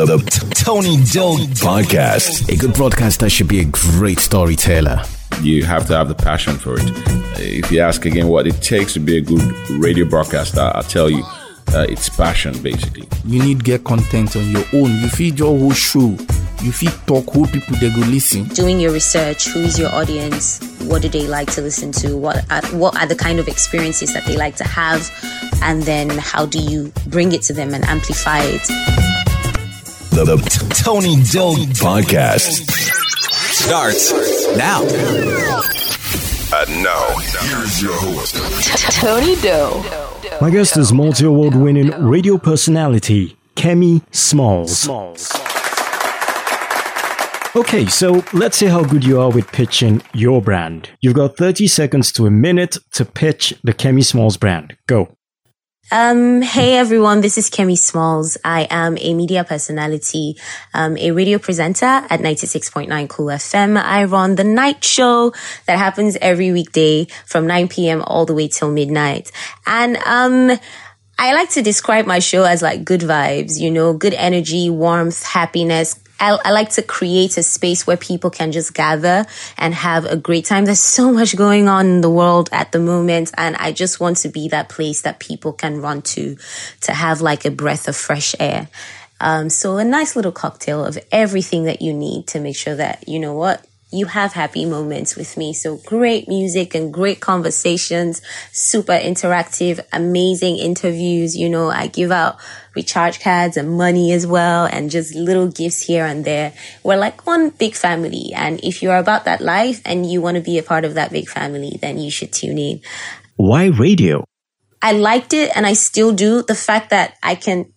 The, the Tony Doe Podcast. A good broadcaster should be a great storyteller. You have to have the passion for it. If you ask again what it takes to be a good radio broadcaster, I'll tell you uh, it's passion basically. You need get content on your own. You feed your whole show. You feed talk who people they go listen. Doing your research, who is your audience? What do they like to listen to? What are, what are the kind of experiences that they like to have? And then how do you bring it to them and amplify it? The, the Tony Doe Podcast starts now. Uh, and now, here's your host, Tony Doe. My guest is multi award winning radio personality, Kemi Smallzz. Okay, so let's see how good you are with pitching your brand. You've got 30 seconds to a minute to pitch the Kemi Smallzz brand. Go. Um, hey everyone, this is Kemi Smallzz. I am a media personality, um, a radio presenter at 96.9 Cool FM. I run the night show that happens every weekday from 9 p.m. all the way till midnight. And, um, I like to describe my show as like good vibes, you know, good energy, warmth, happiness, I, I, like to create a space where people can just gather and have a great time. There's so much going on in the world at the moment. And I just want to be that place that people can run to, to have like a breath of fresh air. Um, so a nice little cocktail of everything that you need to make sure that, you know what, you have happy moments with me. So great music and great conversations, super interactive, amazing interviews. You know, I give out recharge cards and money as well and just little gifts here and there. We're like one big family. And if you're about that life and you want to be a part of that big family, then you should tune in. Why radio? I liked it and I still do. The fact that I can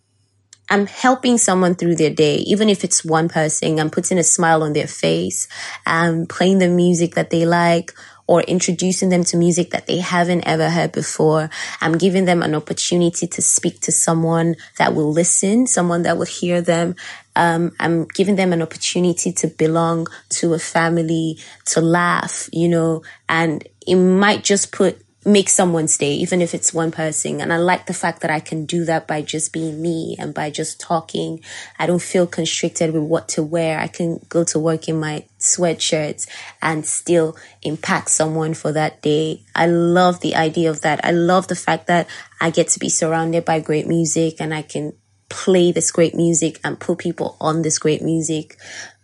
I'm helping someone through their day, even if it's one person. I'm putting a smile on their face. I'm playing the music that they like or introducing them to music that they haven't ever heard before. I'm giving them an opportunity to speak to someone that will listen, someone that will hear them. Um, I'm giving them an opportunity to belong to a family, to laugh, you know, and it might just put make someone's day, even if it's one person. And I like the fact that I can do that by just being me and by just talking. I don't feel constricted with what to wear. I can go to work in my sweatshirts and still impact someone for that day. I love the idea of that. I love the fact that I get to be surrounded by great music and I can play this great music and put people on this great music.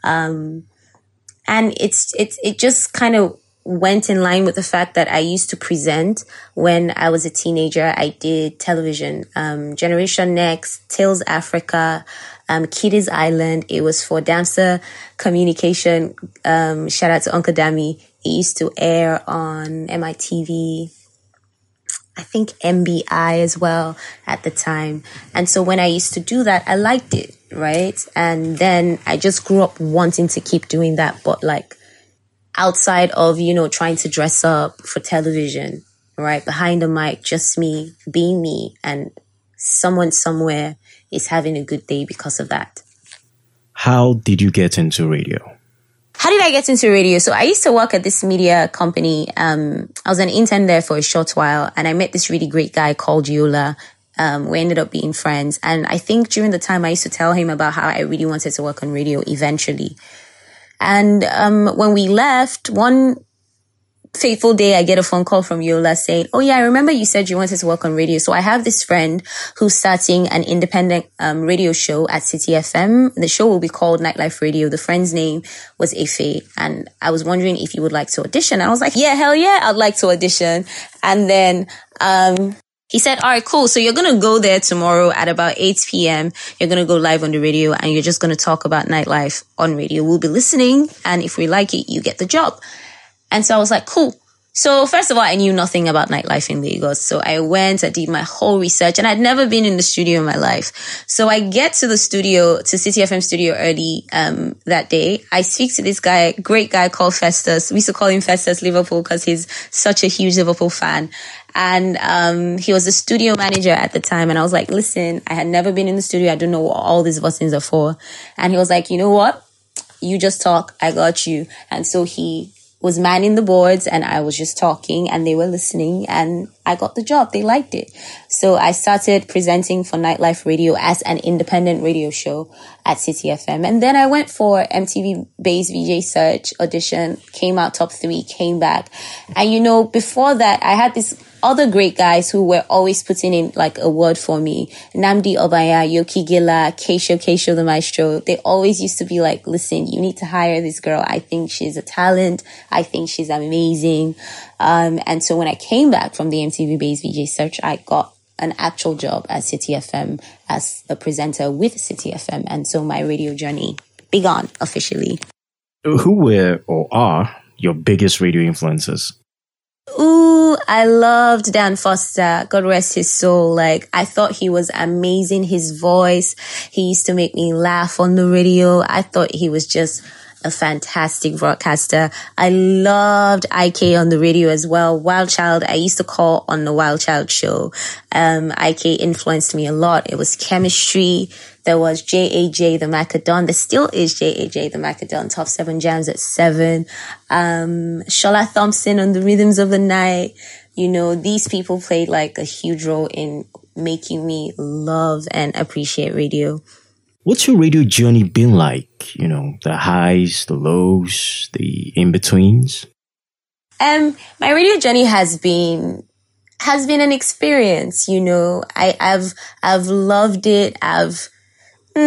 Um, and it's, it's, it just kind of went in line with the fact that I used to present when I was a teenager. I did television, um, Generation Next, Tales Africa, um, Island. It was for dancer communication. Um, shout out to Uncle Dami. It used to air on MITV. I think MBI as well at the time. And so when I used to do that, I liked it, right? And then I just grew up wanting to keep doing that, but like outside of, you know, trying to dress up for television, right? Behind the mic, just me being me and someone somewhere is having a good day because of that. How did you get into radio? How did I get into radio? So I used to work at this media company. Um, I was an intern there for a short while and I met this really great guy called Yola. Um, we ended up being friends. And I think during the time I used to tell him about how I really wanted to work on radio eventually. And um, when we left, one fateful day, I get a phone call from Yola saying, Oh yeah, I remember you said you wanted to work on radio. So I have this friend who's starting an independent um, radio show at City FM. The show will be called Nightlife Radio. The friend's name was Ife. And I was wondering if you would like to audition. I was like, yeah, hell yeah, I'd like to audition. And then, um, he said, all right, cool. So you're going to go there tomorrow at about 8 p.m. You're going to go live on the radio and you're just going to talk about nightlife on radio. We'll be listening. And if we like it, you get the job. And so I was like, cool. So first of all, I knew nothing about nightlife in Lagos. So I went, I did my whole research and I'd never been in the studio in my life. So I get to the studio, to City FM studio early, um, that day. I speak to this guy, great guy called Festus. We used to call him Festus Liverpool because he's such a huge Liverpool fan. And um, he was a studio manager at the time. And I was like, listen, I had never been in the studio. I don't know what all these buttons are for. And he was like, you know what? You just talk. I got you. And so he was manning the boards and I was just talking and they were listening and I got the job. They liked it. So I started presenting for Nightlife Radio as an independent radio show at City FM. And then I went for MTV Base VJ Search audition, came out top three, came back. And you know, before that, I had this other great guys who were always putting in like a word for me. Nnamdi Obaya, Yoki Gila, Keisho, Keisho the Maestro. They always used to be like, listen, you need to hire this girl. I think she's a talent. I think she's amazing. Um, and so when I came back from the MTV Base VJ search, I got an actual job at City FM as a presenter with City FM. And so my radio journey began officially. Who were or are your biggest radio influences? Ooh, I loved Dan Foster. God rest his soul. Like, I thought he was amazing. His voice, he used to make me laugh on the radio. I thought he was just a fantastic broadcaster. I loved IK on the radio as well. Wild Child, I used to call on the Wild Child show. Um, IK influenced me a lot. It was chemistry. There was JAJ the Macadon. There still is JAJ the Macadon. Top seven jams at seven. Um, Shola Thompson on the Rhythms of the Night. You know, these people played like a huge role in making me love and appreciate radio. What's your radio journey been like? You know, the highs, the lows, the in betweens? Um, my radio journey has been has been an experience, you know. I, I've I've loved it. I've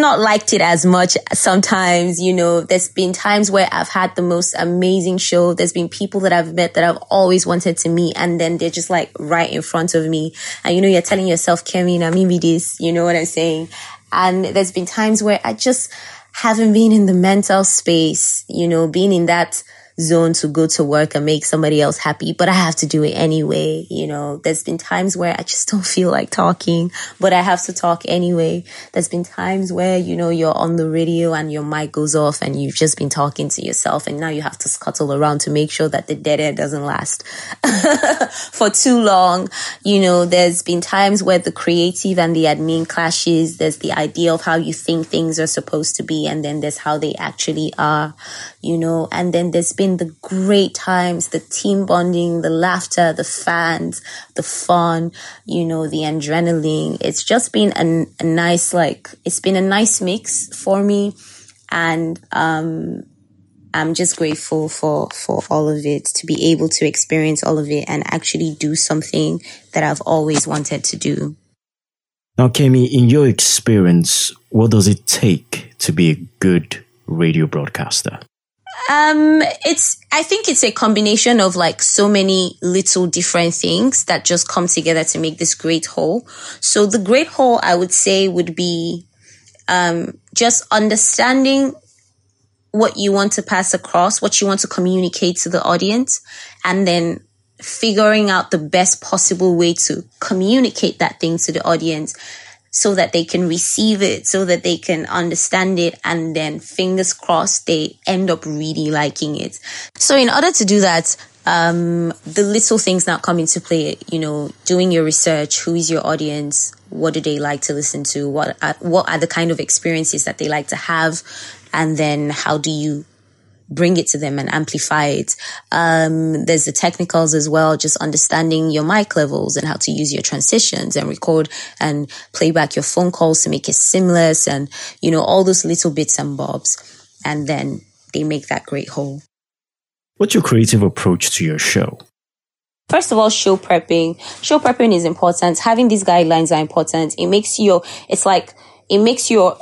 not liked it as much sometimes, you know, there's been times where I've had the most amazing show. There's been people that I've met that I've always wanted to meet and then they're just like right in front of me. And you know, you're telling yourself, Kemi, I mean, this, you know what I'm saying? And there's been times where I just haven't been in the mental space, you know, being in that zone to go to work and make somebody else happy, but I have to do it anyway. You know, there's been times where I just don't feel like talking, but I have to talk anyway. There's been times where, you know, you're on the radio and your mic goes off and you've just been talking to yourself and now you have to scuttle around to make sure that the dead air doesn't last for too long. You know, there's been times where the creative and the admin clashes. There's the idea of how you think things are supposed to be and then there's how they actually are, you know, and then there's been the great times, the team bonding, the laughter, the fans, the fun, you know, the adrenaline. It's just been a, a nice, like, it's been a nice mix for me. And, um, I'm just grateful for, for all of it, to be able to experience all of it and actually do something that I've always wanted to do. Now, Kemi, in your experience, what does it take to be a good radio broadcaster? Um, it's, I think it's a combination of like so many little different things that just come together to make this great whole. So the great whole, I would say would be, um, just understanding what you want to pass across, what you want to communicate to the audience, and then figuring out the best possible way to communicate that thing to the audience so that they can receive it, so that they can understand it, and then fingers crossed they end up really liking it. So in order to do that, um, the little things now come into play, you know, doing your research, who is your audience, what do they like to listen to, what are, what are the kind of experiences that they like to have, and then how do you bring it to them and amplify it. Um, there's the technicals as well, just understanding your mic levels and how to use your transitions and record and play back your phone calls to make it seamless and, you know, all those little bits and bobs. And then they make that great whole. What's your creative approach to your show? First of all, show prepping. Show prepping is important. Having these guidelines are important. It makes your, it's like, it makes your,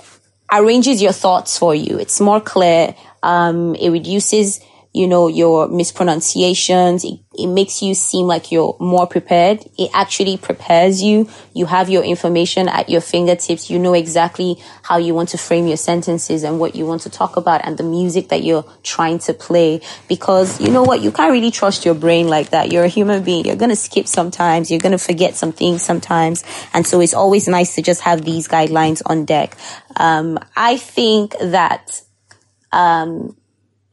arranges your thoughts for you. It's more clear. Um, it reduces, you know, your mispronunciations. It, it makes you seem like you're more prepared. It actually prepares you. You have your information at your fingertips. You know exactly how you want to frame your sentences and what you want to talk about and the music that you're trying to play. Because you know what? You can't really trust your brain like that. You're a human being. You're going to skip sometimes. You're going to forget some things sometimes. And so it's always nice to just have these guidelines on deck. Um, I think that um,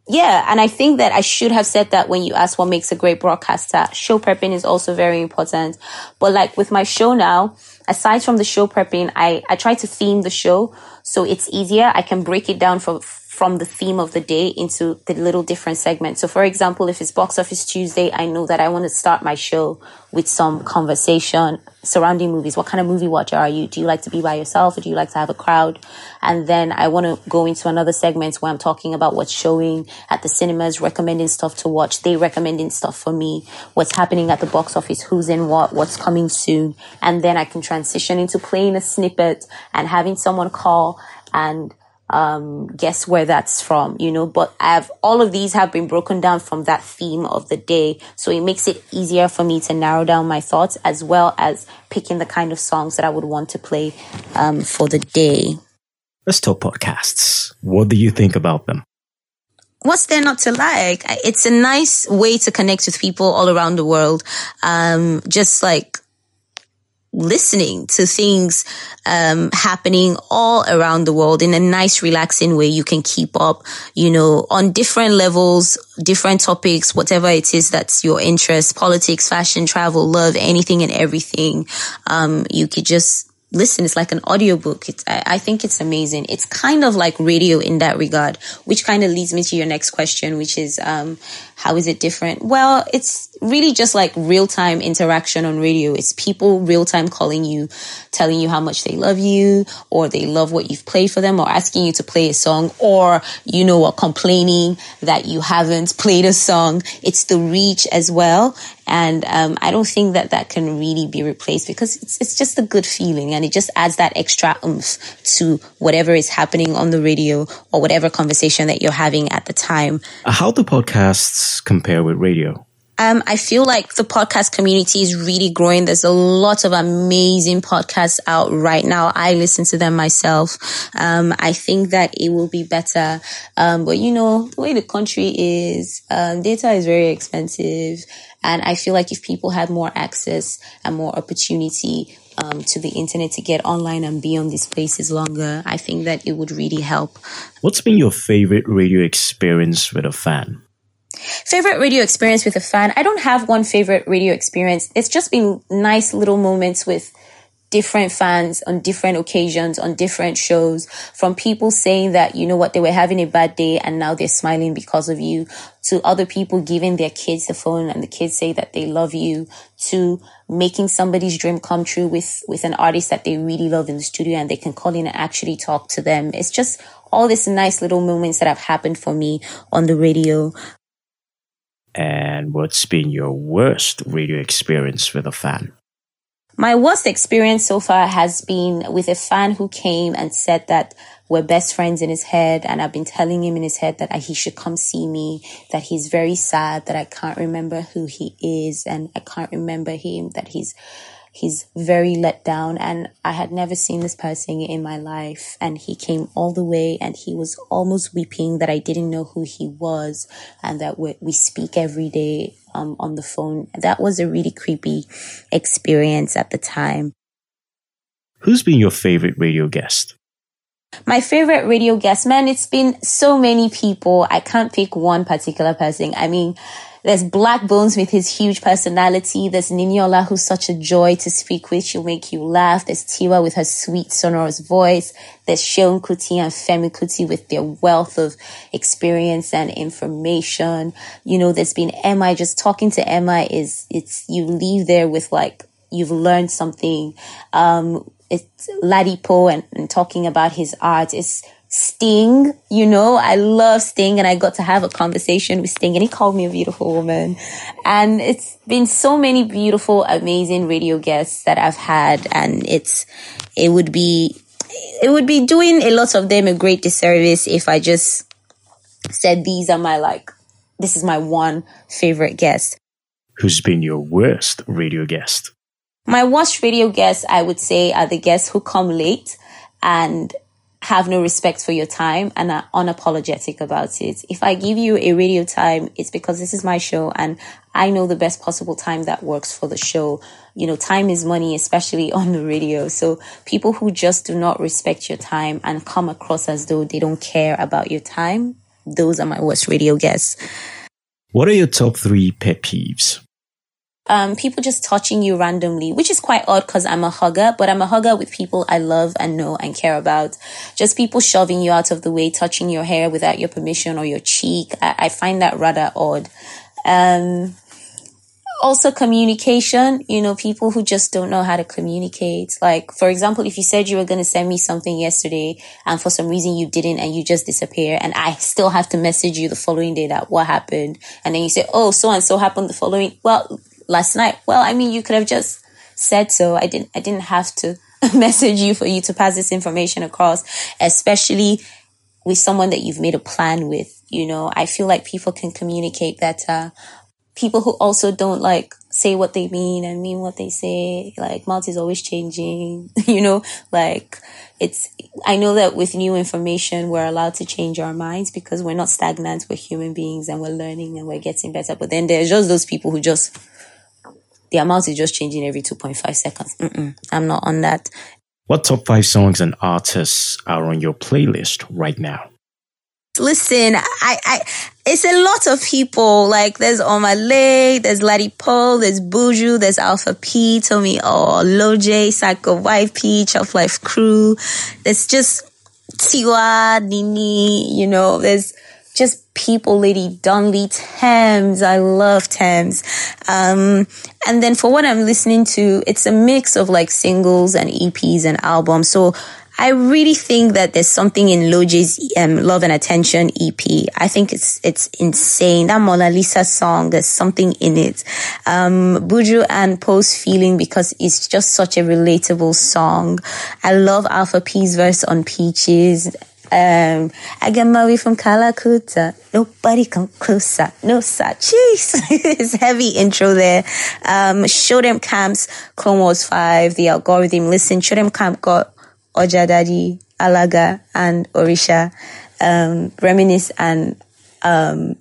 yeah, and I think that I should have said that when you asked what makes a great broadcaster. Show prepping is also very important. But like with my show now, aside from the show prepping, I, I try to theme the show so it's easier. I can break it down for from the theme of the day into the little different segments. So, for example, if it's Box Office Tuesday, I know that I want to start my show with some conversation surrounding movies. What kind of movie watcher are you? Do you like to be by yourself or do you like to have a crowd? And then I want to go into another segment where I'm talking about what's showing at the cinemas, recommending stuff to watch. They recommending stuff for me, what's happening at the box office, who's in what, what's coming soon. And then I can transition into playing a snippet and having someone call and um, guess where that's from, you know, but I've, all of these have been broken down from that theme of the day. So it makes it easier for me to narrow down my thoughts as well as picking the kind of songs that I would want to play, um, for the day. Let's talk podcasts. What do you think about them? What's there not to like? It's a nice way to connect with people all around the world. Um, just like listening to things um, happening all around the world in a nice, relaxing way. You can keep up, you know, on different levels, different topics, whatever it is that's your interest, politics, fashion, travel, love, anything and everything. Um, you could just listen. It's like an audiobook. It's, I, I think it's amazing. It's kind of like radio in that regard, which kind of leads me to your next question, which is, um, how is it different? Well, it's really just like real time interaction on radio. It's people real time calling you, telling you how much they love you or they love what you've played for them or asking you to play a song or, you know, or complaining that you haven't played a song. It's the reach as well. And um, I don't think that that can really be replaced because it's, it's just a good feeling and it just adds that extra oomph to whatever is happening on the radio or whatever conversation that you're having at the time. How do podcasts compare with radio? Um, I feel like the podcast community is really growing. There's a lot of amazing podcasts out right now. I listen to them myself. Um, I think that it will be better. Um, but you know, the way the country is, um, data is very expensive. And I feel like if people had more access and more opportunity, um, to the internet to get online and be on these places longer, I think that it would really help. What's been your favorite radio experience with a fan? Favorite radio experience with a fan? I don't have one favorite radio experience. It's just been nice little moments with different fans on different occasions, on different shows, from people saying that, you know what, they were having a bad day and now they're smiling because of you, to other people giving their kids the phone and the kids say that they love you, to making somebody's dream come true with, with an artist that they really love in the studio and they can call in and actually talk to them. It's just all these nice little moments that have happened for me on the radio. And what's been your worst radio experience with a fan? My worst experience so far has been with a fan who came and said that we're best friends in his head. And I've been telling him in his head that he should come see me, that he's very sad, that I can't remember who he is. And I can't remember him, that he's he's very let down and I had never seen this person in my life and he came all the way and he was almost weeping that I didn't know who he was and that we, we speak every day um, on the phone. That was a really creepy experience at the time. Who's been your favorite radio guest? My favorite radio guest, man, it's been so many people. I can't pick one particular person. I mean, there's Blaqbonez with his huge personality. There's Niniola, who's such a joy to speak with. She'll make you laugh. There's Tiwa with her sweet, sonorous voice. There's Seun Kuti and Femi Kuti with their wealth of experience and information. You know, there's been Emma. Just talking to Emma is, it's, you leave there with like, you've learned something. Um, it's Ladipoe and, and talking about his art. It's, Sting, you know, I love Sting and I got to have a conversation with Sting and he called me a beautiful woman. And it's been so many beautiful, amazing radio guests that I've had and it's, it would be, it would be doing a lot of them a great disservice if I just said these are my like, this is my one favorite guest. Who's been your worst radio guest? My worst radio guests, I would say, are the guests who come late and have no respect for your time and are unapologetic about it. If I give you a radio time, it's because this is my show and I know the best possible time that works for the show. You know, time is money, especially on the radio. So people who just do not respect your time and come across as though they don't care about your time, those are my worst radio guests. What are your top three pet peeves? Um, people just touching you randomly, which is quite odd because I'm a hugger, but I'm a hugger with people I love and know and care about. Just people shoving you out of the way, touching your hair without your permission or your cheek. I, I find that rather odd. Um, also communication, you know, people who just don't know how to communicate. Like, for example, if you said you were going to send me something yesterday and for some reason you didn't and you just disappear and I still have to message you the following day that what happened. And then you say, oh, so and so happened the following, well, last night. Well, I mean, you could have just said so. I didn't, I didn't have to message you for you to pass this information across, especially with someone that you've made a plan with. You know, I feel like people can communicate better uh, people who also don't like say what they mean and mean what they say. Like mouth is always changing, you know, like it's, I know that with new information, we're allowed to change our minds because we're not stagnant. We're human beings and we're learning and we're getting better. But then there's just those people who just, the amount is just changing every 2.5 seconds. Mm-mm, I'm not on that. What top five songs and artists are on your playlist right now? Listen, I, I, it's a lot of people. Like there's Omah Lay, there's Ladipoe, there's Buju, there's Alpha P, Tommy Oh, Lojay, Psycho YP, Chop Life Crew. There's just Tiwa, Nini, you know, there's just people, Lady Donli, Tems. I love Tems. Um, and then for what I'm listening to, it's a mix of like singles and EPs and albums. So I really think that there's something in Lojay's um, Love and Attention EP. I think it's it's insane. That Mona Lisa song, there's something in it. Um, Buju and Post Feeling because it's just such a relatable song. I love Alpha P's verse on Peaches. Um, I get my way from Calcutta. Nobody come closer. No such. Jeez. it's heavy intro there. Um, Show Dem Camp's, Clone Wars 5, the algorithm. Listen, Show Dem Camp got Ojadadi, Alaga, and Orisha, um, Reminisce and um,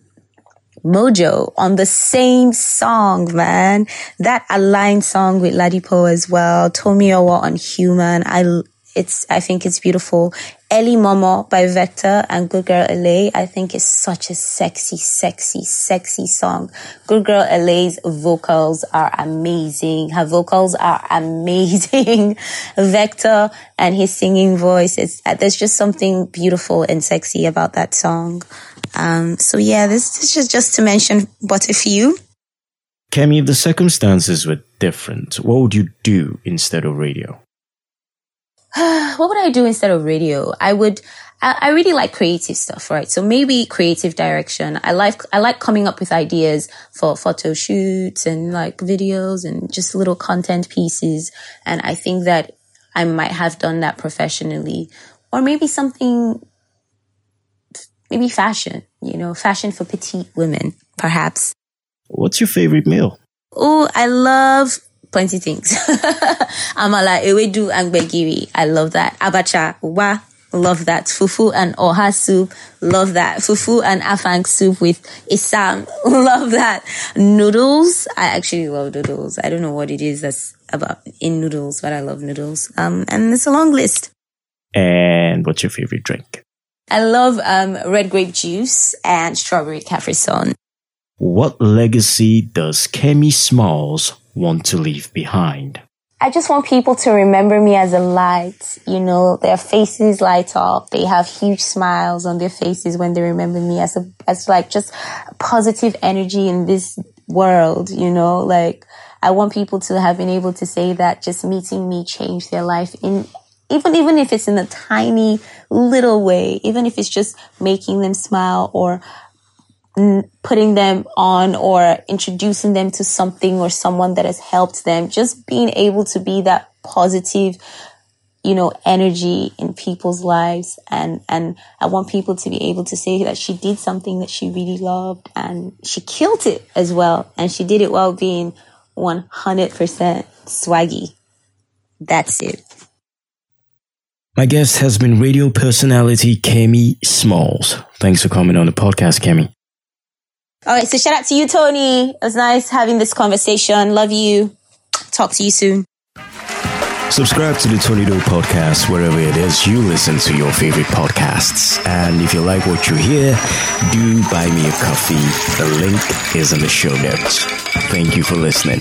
Mojo on the same song, man. That aligned song with Ladipoe as well. Tomiwa on Human. I it's I think it's beautiful. Ellie Momo by Vector and Good Girl LA, I think is such a sexy, sexy, sexy song. Good Girl LA's vocals are amazing. Her vocals are amazing. Vector and his singing voice, it's, there's just something beautiful and sexy about that song. Um, so yeah, this, this is just just to mention but a few. Kemi, if the circumstances were different, what would you do instead of radio? what would I do instead of radio? I would, I, I, really like creative stuff, right? So maybe creative direction. I like, I like coming up with ideas for photo shoots and like videos and just little content pieces. And I think that I might have done that professionally or maybe something, maybe fashion, you know, fashion for petite women, perhaps. What's your favorite meal? Oh, I love plenty things. Amala, ewedu, and gbegiri. I love that. Abacha, wa, love that. Fufu and oha soup, love that. Fufu and afang soup with isam, love that. Noodles, I actually love noodles. I don't know what it is that's about in noodles, but I love noodles. Um, and it's a long list. And what's your favorite drink? I love um, red grape juice and strawberry Capri Sun. What legacy does Kemi Smallzz want to leave behind? I just want people to remember me as a light. You know, their faces light up. They have huge smiles on their faces when they remember me as a, as like just positive energy in this world, you know, like I want people to have been able to say that just meeting me changed their life in even even if it's in a tiny little way, even if it's just making them smile or putting them on or introducing them to something or someone that has helped them, just being able to be that positive, you know, energy in people's lives. And, and I want people to be able to say that she did something that she really loved and she killed it as well. And she did it while being 100% swaggy. That's it. My guest has been radio personality Kemi Smallzz. Thanks for coming on the podcast, Kemi. All right. So shout out to you, Tony. It was nice having this conversation. Love you. Talk to you soon. Subscribe to the Tony Doe podcast wherever it is you listen to your favorite podcasts. And if you like what you hear, do buy me a coffee. The link is in the show notes. Thank you for listening.